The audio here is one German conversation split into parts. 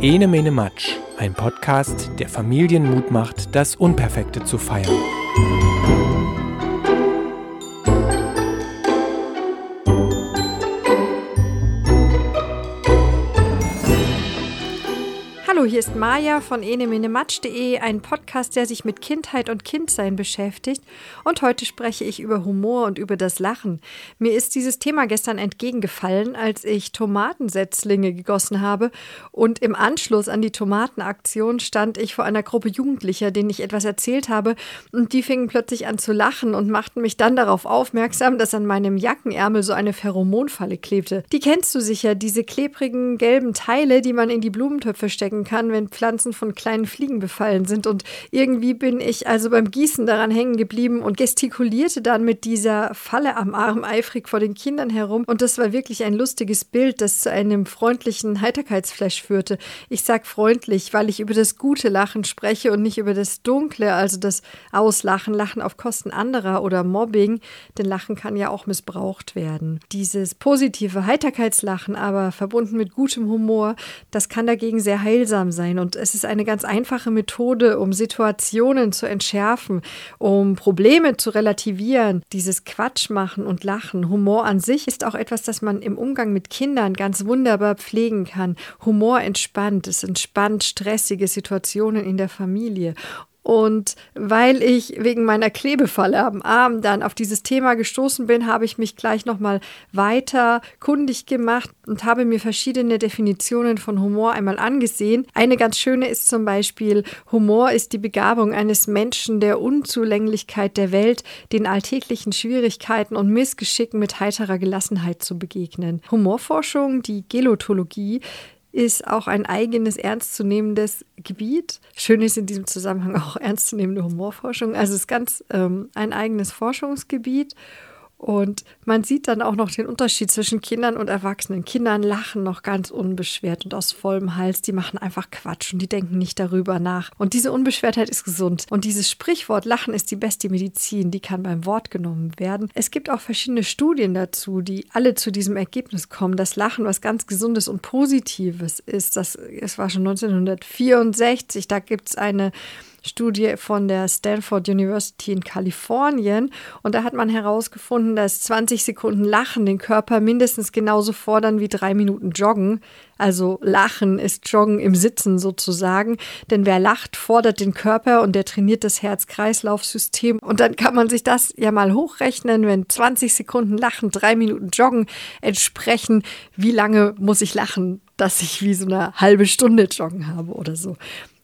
Ene Mene Matsch, ein Podcast, der Familien Mut macht, das Unperfekte zu feiern. Hier ist Maja von enemenematsch.de, ein Podcast, der sich mit Kindheit und Kindsein beschäftigt. Und heute spreche ich über Humor und über das Lachen. Mir ist dieses Thema gestern entgegengefallen, als ich Tomatensetzlinge gegossen habe. Und im Anschluss an die Tomatenaktion stand ich vor einer Gruppe Jugendlicher, denen ich etwas erzählt habe. Und die fingen plötzlich an zu lachen und machten mich dann darauf aufmerksam, dass an meinem Jackenärmel so eine Pheromonfalle klebte. Die kennst du sicher, diese klebrigen gelben Teile, die man in die Blumentöpfe stecken kann kann, wenn Pflanzen von kleinen Fliegen befallen sind. Und irgendwie bin ich also beim Gießen daran hängen geblieben und gestikulierte dann mit dieser Falle am Arm eifrig vor den Kindern herum. Und das war wirklich ein lustiges Bild, das zu einem freundlichen Heiterkeitsflash führte. Ich sage freundlich, weil ich über das gute Lachen spreche und nicht über das dunkle, also das Auslachen, Lachen auf Kosten anderer oder Mobbing. Denn Lachen kann ja auch missbraucht werden. Dieses positive Heiterkeitslachen, aber verbunden mit gutem Humor, das kann dagegen sehr heilsam sein. Und es ist eine ganz einfache Methode, um Situationen zu entschärfen, um Probleme zu relativieren. Dieses Quatsch machen und Lachen. Humor an sich ist auch etwas, das man im Umgang mit Kindern ganz wunderbar pflegen kann. Humor entspannt. Es entspannt stressige Situationen in der Familie. Und weil ich wegen meiner Klebefalle am Arm dann auf dieses Thema gestoßen bin, habe ich mich gleich nochmal weiter kundig gemacht und habe mir verschiedene Definitionen von Humor einmal angesehen. Eine ganz schöne ist zum Beispiel, Humor ist die Begabung eines Menschen, der Unzulänglichkeit der Welt, den alltäglichen Schwierigkeiten und Missgeschicken mit heiterer Gelassenheit zu begegnen. Humorforschung, die Gelotologie, ist auch ein eigenes ernstzunehmendes Gebiet. Schön ist in diesem Zusammenhang auch ernstzunehmende Humorforschung. Also es ist ganz ähm, ein eigenes Forschungsgebiet. Und man sieht dann auch noch den Unterschied zwischen Kindern und Erwachsenen. Kindern lachen noch ganz unbeschwert und aus vollem Hals. Die machen einfach Quatsch und die denken nicht darüber nach. Und diese Unbeschwertheit ist gesund. Und dieses Sprichwort Lachen ist die beste Medizin, die kann beim Wort genommen werden. Es gibt auch verschiedene Studien dazu, die alle zu diesem Ergebnis kommen, dass Lachen was ganz Gesundes und Positives ist. Das, das war schon 1964. Da gibt es eine Studie von der Stanford University in Kalifornien. Und da hat man herausgefunden, dass 20 Sekunden Lachen den Körper mindestens genauso fordern wie drei Minuten Joggen. Also Lachen ist Joggen im Sitzen sozusagen. Denn wer lacht, fordert den Körper und der trainiert das Herz-Kreislauf-System. Und dann kann man sich das ja mal hochrechnen, wenn 20 Sekunden Lachen, drei Minuten Joggen entsprechen. Wie lange muss ich lachen, dass ich wie so eine halbe Stunde Joggen habe oder so?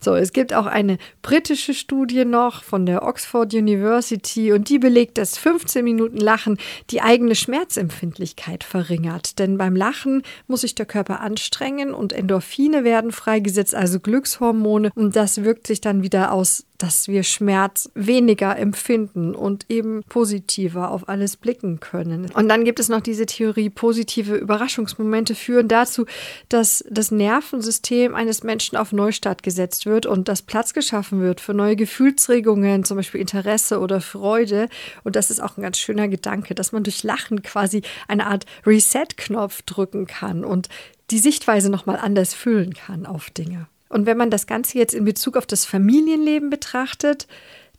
So, es gibt auch eine britische Studie noch von der Oxford University und die belegt, dass 15 Minuten Lachen die eigene Schmerzempfindlichkeit verringert. Denn beim Lachen muss sich der Körper anstrengen und Endorphine werden freigesetzt, also Glückshormone und das wirkt sich dann wieder aus dass wir Schmerz weniger empfinden und eben positiver auf alles blicken können. Und dann gibt es noch diese Theorie, positive Überraschungsmomente führen dazu, dass das Nervensystem eines Menschen auf Neustart gesetzt wird und dass Platz geschaffen wird für neue Gefühlsregungen, zum Beispiel Interesse oder Freude. Und das ist auch ein ganz schöner Gedanke, dass man durch Lachen quasi eine Art Reset-Knopf drücken kann und die Sichtweise nochmal anders füllen kann auf Dinge. Und wenn man das Ganze jetzt in Bezug auf das Familienleben betrachtet,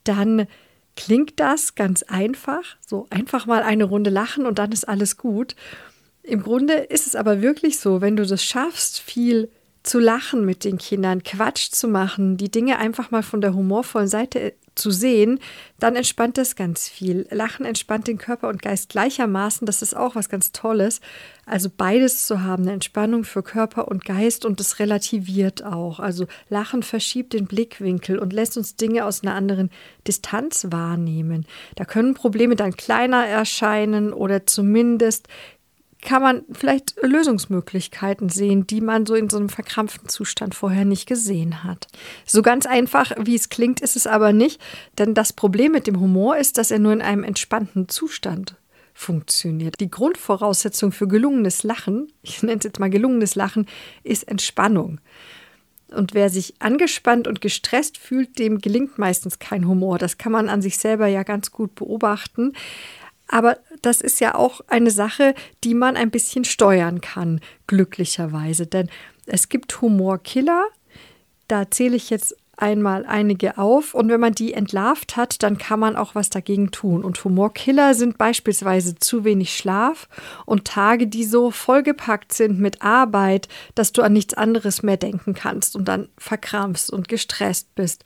dann klingt das ganz einfach. So einfach mal eine Runde lachen und dann ist alles gut. Im Grunde ist es aber wirklich so, wenn du das schaffst, viel zu lachen mit den Kindern, Quatsch zu machen, die Dinge einfach mal von der humorvollen Seite zu sehen, dann entspannt das ganz viel. Lachen entspannt den Körper und Geist gleichermaßen. Das ist auch was ganz Tolles. Also beides zu haben, eine Entspannung für Körper und Geist und das relativiert auch. Also Lachen verschiebt den Blickwinkel und lässt uns Dinge aus einer anderen Distanz wahrnehmen. Da können Probleme dann kleiner erscheinen oder zumindest kann man vielleicht Lösungsmöglichkeiten sehen, die man so in so einem verkrampften Zustand vorher nicht gesehen hat. So ganz einfach, wie es klingt, ist es aber nicht, denn das Problem mit dem Humor ist, dass er nur in einem entspannten Zustand funktioniert. Die Grundvoraussetzung für gelungenes Lachen, ich nenne es jetzt mal gelungenes Lachen, ist Entspannung. Und wer sich angespannt und gestresst fühlt, dem gelingt meistens kein Humor. Das kann man an sich selber ja ganz gut beobachten. Aber das ist ja auch eine Sache, die man ein bisschen steuern kann, glücklicherweise. Denn es gibt Humorkiller. Da zähle ich jetzt einmal einige auf und wenn man die entlarvt hat, dann kann man auch was dagegen tun. Und Humorkiller sind beispielsweise zu wenig Schlaf und Tage, die so vollgepackt sind mit Arbeit, dass du an nichts anderes mehr denken kannst und dann verkrampfst und gestresst bist.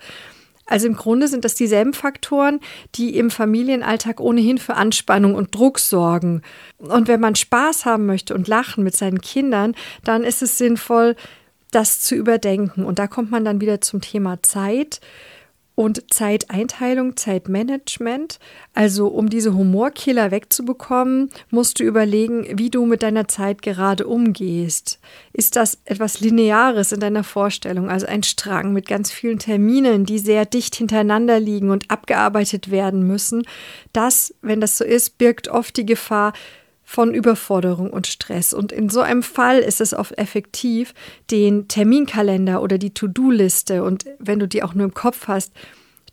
Also im Grunde sind das dieselben Faktoren, die im Familienalltag ohnehin für Anspannung und Druck sorgen. Und wenn man Spaß haben möchte und lachen mit seinen Kindern, dann ist es sinnvoll, das zu überdenken. Und da kommt man dann wieder zum Thema Zeit und Zeiteinteilung, Zeitmanagement. Also um diese Humorkiller wegzubekommen, musst du überlegen, wie du mit deiner Zeit gerade umgehst. Ist das etwas Lineares in deiner Vorstellung, also ein Strang mit ganz vielen Terminen, die sehr dicht hintereinander liegen und abgearbeitet werden müssen? Das, wenn das so ist, birgt oft die Gefahr, von Überforderung und Stress. Und in so einem Fall ist es oft effektiv, den Terminkalender oder die To-Do-Liste und wenn du die auch nur im Kopf hast,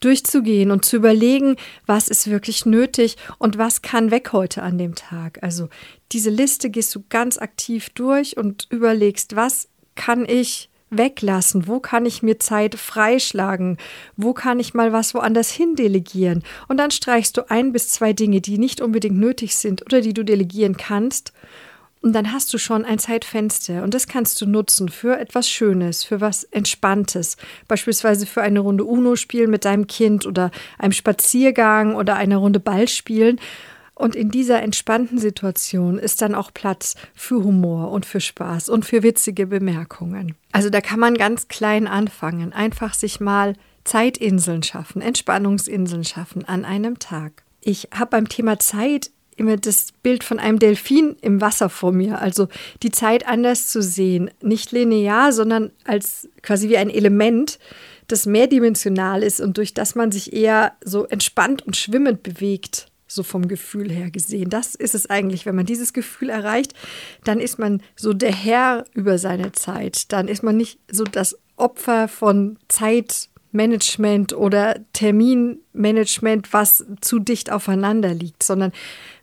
durchzugehen und zu überlegen, was ist wirklich nötig und was kann weg heute an dem Tag. Also diese Liste gehst du ganz aktiv durch und überlegst, was kann ich weglassen? Wo kann ich mir Zeit freischlagen? Wo kann ich mal was woanders hin delegieren? Und dann streichst du ein bis zwei Dinge, die nicht unbedingt nötig sind oder die du delegieren kannst. Und dann hast du schon ein Zeitfenster und das kannst du nutzen für etwas Schönes, für was Entspanntes. Beispielsweise für eine Runde Uno spielen mit deinem Kind oder einem Spaziergang oder eine Runde Ball spielen. Und in dieser entspannten Situation ist dann auch Platz für Humor und für Spaß und für witzige Bemerkungen. Also da kann man ganz klein anfangen, einfach sich mal Zeitinseln schaffen, Entspannungsinseln schaffen an einem Tag. Ich habe beim Thema Zeit immer das Bild von einem Delfin im Wasser vor mir, also die Zeit anders zu sehen, nicht linear, sondern als quasi wie ein Element, das mehrdimensional ist und durch das man sich eher so entspannt und schwimmend bewegt so vom Gefühl her gesehen. Das ist es eigentlich, wenn man dieses Gefühl erreicht, dann ist man so der Herr über seine Zeit. Dann ist man nicht so das Opfer von Zeitmanagement oder Terminmanagement, was zu dicht aufeinander liegt, sondern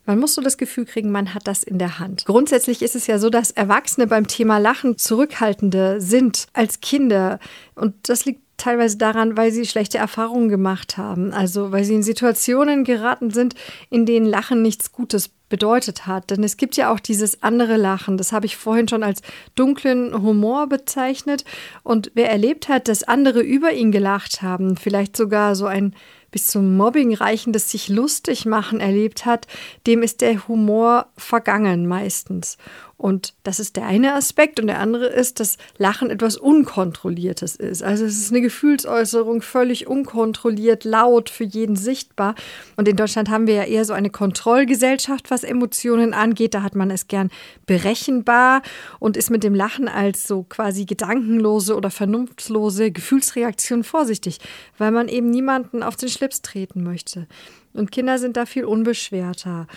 man muss so das Gefühl kriegen, man hat das in der Hand. Grundsätzlich ist es ja so, dass Erwachsene beim Thema Lachen zurückhaltender sind als Kinder. Und das liegt teilweise daran, weil sie schlechte Erfahrungen gemacht haben. Also weil sie in Situationen geraten sind, in denen Lachen nichts Gutes bedeutet hat. Denn es gibt ja auch dieses andere Lachen. Das habe ich vorhin schon als dunklen Humor bezeichnet. Und wer erlebt hat, dass andere über ihn gelacht haben, vielleicht sogar so ein bis zum Mobbing reichendes sich lustig machen erlebt hat, dem ist der Humor vergangen meistens. Und das ist der eine Aspekt. Und der andere ist, dass Lachen etwas Unkontrolliertes ist. Also es ist eine Gefühlsäußerung, völlig unkontrolliert, laut, für jeden sichtbar. Und in Deutschland haben wir ja eher so eine Kontrollgesellschaft, was Emotionen angeht. Da hat man es gern berechenbar und ist mit dem Lachen als so quasi gedankenlose oder vernunftslose Gefühlsreaktion vorsichtig, weil man eben niemanden auf den Schlips treten möchte. Und Kinder sind da viel unbeschwerter.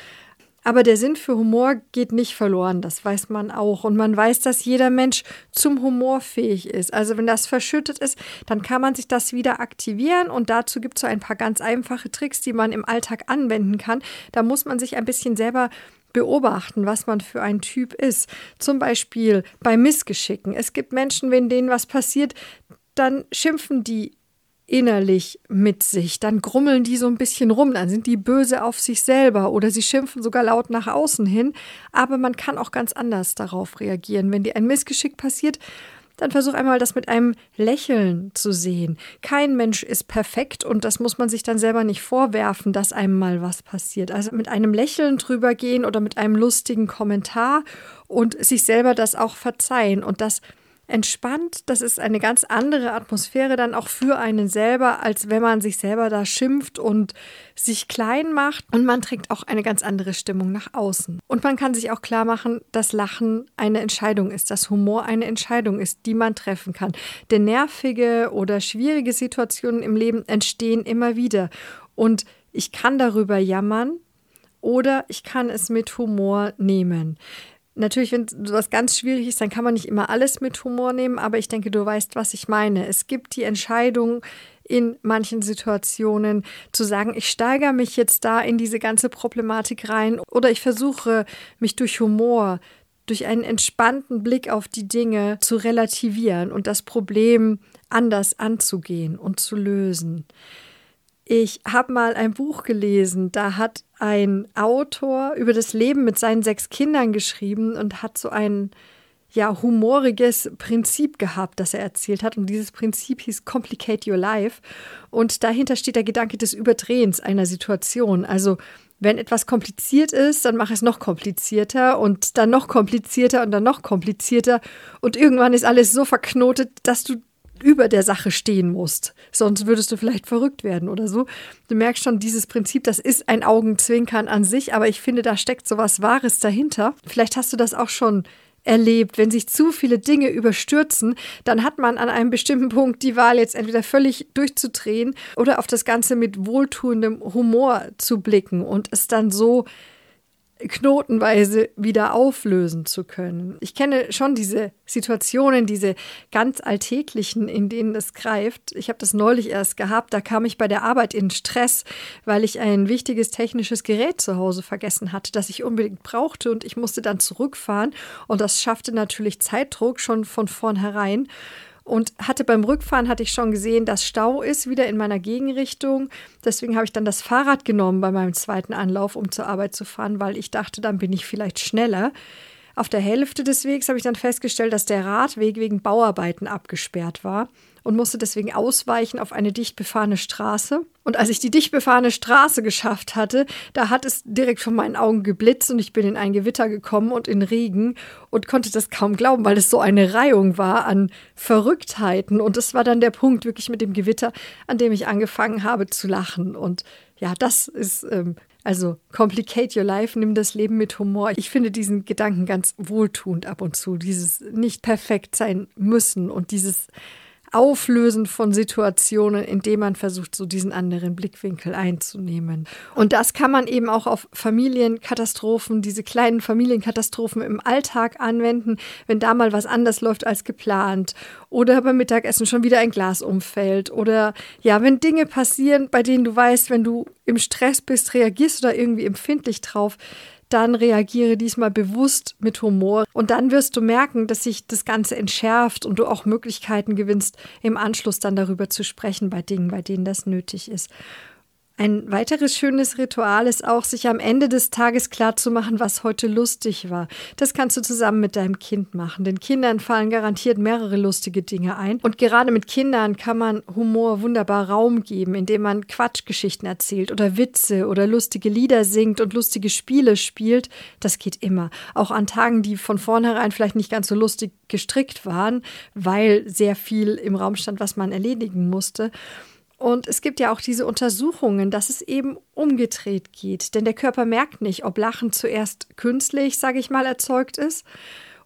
Aber der Sinn für Humor geht nicht verloren, das weiß man auch. Und man weiß, dass jeder Mensch zum Humor fähig ist. Also wenn das verschüttet ist, dann kann man sich das wieder aktivieren. Und dazu gibt es so ein paar ganz einfache Tricks, die man im Alltag anwenden kann. Da muss man sich ein bisschen selber beobachten, was man für ein Typ ist. Zum Beispiel bei Missgeschicken. Es gibt Menschen, wenn denen was passiert, dann schimpfen die innerlich mit sich. Dann grummeln die so ein bisschen rum, dann sind die böse auf sich selber oder sie schimpfen sogar laut nach außen hin. Aber man kann auch ganz anders darauf reagieren. Wenn dir ein Missgeschick passiert, dann versuch einmal das mit einem Lächeln zu sehen. Kein Mensch ist perfekt und das muss man sich dann selber nicht vorwerfen, dass einem mal was passiert. Also mit einem Lächeln drüber gehen oder mit einem lustigen Kommentar und sich selber das auch verzeihen und das entspannt. Das ist eine ganz andere Atmosphäre dann auch für einen selber, als wenn man sich selber da schimpft und sich klein macht. Und man trägt auch eine ganz andere Stimmung nach außen. Und man kann sich auch klar machen, dass Lachen eine Entscheidung ist, dass Humor eine Entscheidung ist, die man treffen kann. Denn nervige oder schwierige Situationen im Leben entstehen immer wieder. Und ich kann darüber jammern, oder ich kann es mit Humor nehmen. Natürlich, wenn was ganz schwierig ist, dann kann man nicht immer alles mit Humor nehmen, aber ich denke, du weißt, was ich meine. Es gibt die Entscheidung, in manchen Situationen, zu sagen, ich steigere mich jetzt da in diese ganze Problematik rein oder ich versuche mich durch Humor, durch einen entspannten Blick auf die Dinge zu relativieren und das Problem anders anzugehen und zu lösen. Ich habe mal ein Buch gelesen, da hat ein Autor über das Leben mit seinen sechs Kindern geschrieben und hat so ein ja humoriges Prinzip gehabt, das er erzählt hat. Und dieses Prinzip hieß Complicate Your Life. Und dahinter steht der Gedanke des Überdrehens einer Situation. Also wenn etwas kompliziert ist, dann mach es noch komplizierter und dann noch komplizierter und dann noch komplizierter. Und irgendwann ist alles so verknotet, dass du über der Sache stehen musst. Sonst würdest du vielleicht verrückt werden oder so. Du merkst schon, dieses Prinzip, das ist ein Augenzwinkern an sich, aber ich finde, da steckt so was Wahres dahinter. Vielleicht hast du das auch schon erlebt. Wenn sich zu viele Dinge überstürzen, dann hat man an einem bestimmten Punkt die Wahl, jetzt entweder völlig durchzudrehen oder auf das Ganze mit wohltuendem Humor zu blicken und es dann so knotenweise wieder auflösen zu können. Ich kenne schon diese Situationen, diese ganz alltäglichen, in denen es greift. Ich habe das neulich erst gehabt, da kam ich bei der Arbeit in Stress, weil ich ein wichtiges technisches Gerät zu Hause vergessen hatte, das ich unbedingt brauchte und ich musste dann zurückfahren und das schaffte natürlich Zeitdruck schon von vornherein und hatte beim Rückfahren hatte ich schon gesehen, dass Stau ist wieder in meiner Gegenrichtung. Deswegen habe ich dann das Fahrrad genommen bei meinem zweiten Anlauf, um zur Arbeit zu fahren, weil ich dachte, dann bin ich vielleicht schneller. Auf der Hälfte des Wegs habe ich dann festgestellt, dass der Radweg wegen Bauarbeiten abgesperrt war und musste deswegen ausweichen auf eine dicht befahrene Straße. Und als ich die dicht befahrene Straße geschafft hatte, da hat es direkt vor meinen Augen geblitzt und ich bin in ein Gewitter gekommen und in Regen und konnte das kaum glauben, weil es so eine Reihung war an Verrücktheiten. Und das war dann der Punkt wirklich mit dem Gewitter, an dem ich angefangen habe zu lachen. Und ja, das ist ähm, also complicate your life, nimm das Leben mit Humor. Ich finde diesen Gedanken ganz wohltuend ab und zu, dieses nicht perfekt sein müssen und dieses Auflösen von Situationen, indem man versucht, so diesen anderen Blickwinkel einzunehmen. Und das kann man eben auch auf Familienkatastrophen, diese kleinen Familienkatastrophen im Alltag anwenden, wenn da mal was anders läuft als geplant oder beim Mittagessen schon wieder ein Glas umfällt oder ja, wenn Dinge passieren, bei denen du weißt, wenn du im Stress bist, reagierst du da irgendwie empfindlich drauf, dann reagiere diesmal bewusst mit Humor. Und dann wirst du merken, dass sich das Ganze entschärft und du auch Möglichkeiten gewinnst, im Anschluss dann darüber zu sprechen bei Dingen, bei denen das nötig ist. Ein weiteres schönes Ritual ist auch, sich am Ende des Tages klarzumachen, was heute lustig war. Das kannst du zusammen mit deinem Kind machen. Den Kindern fallen garantiert mehrere lustige Dinge ein. Und gerade mit Kindern kann man Humor wunderbar Raum geben, indem man Quatschgeschichten erzählt oder Witze oder lustige Lieder singt und lustige Spiele spielt. Das geht immer. Auch an Tagen, die von vornherein vielleicht nicht ganz so lustig gestrickt waren, weil sehr viel im Raum stand, was man erledigen musste. Und es gibt ja auch diese Untersuchungen, dass es eben umgedreht geht. Denn der Körper merkt nicht, ob Lachen zuerst künstlich, sage ich mal, erzeugt ist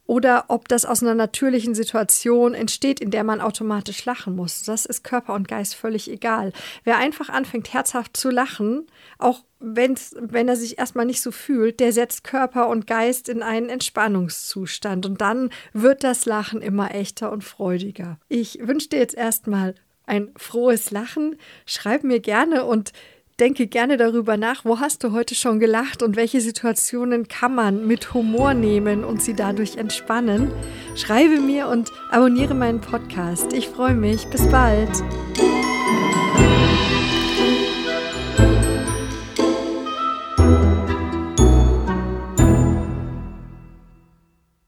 oder ob das aus einer natürlichen Situation entsteht, in der man automatisch lachen muss. Das ist Körper und Geist völlig egal. Wer einfach anfängt, herzhaft zu lachen, auch wenn's, wenn er sich erstmal nicht so fühlt, der setzt Körper und Geist in einen Entspannungszustand und dann wird das Lachen immer echter und freudiger. Ich wünsche dir jetzt erstmal ein frohes Lachen. Schreib mir gerne und denke gerne darüber nach, wo hast du heute schon gelacht und welche Situationen kann man mit Humor nehmen und sie dadurch entspannen. Schreibe mir und abonniere meinen Podcast. Ich freue mich. Bis bald.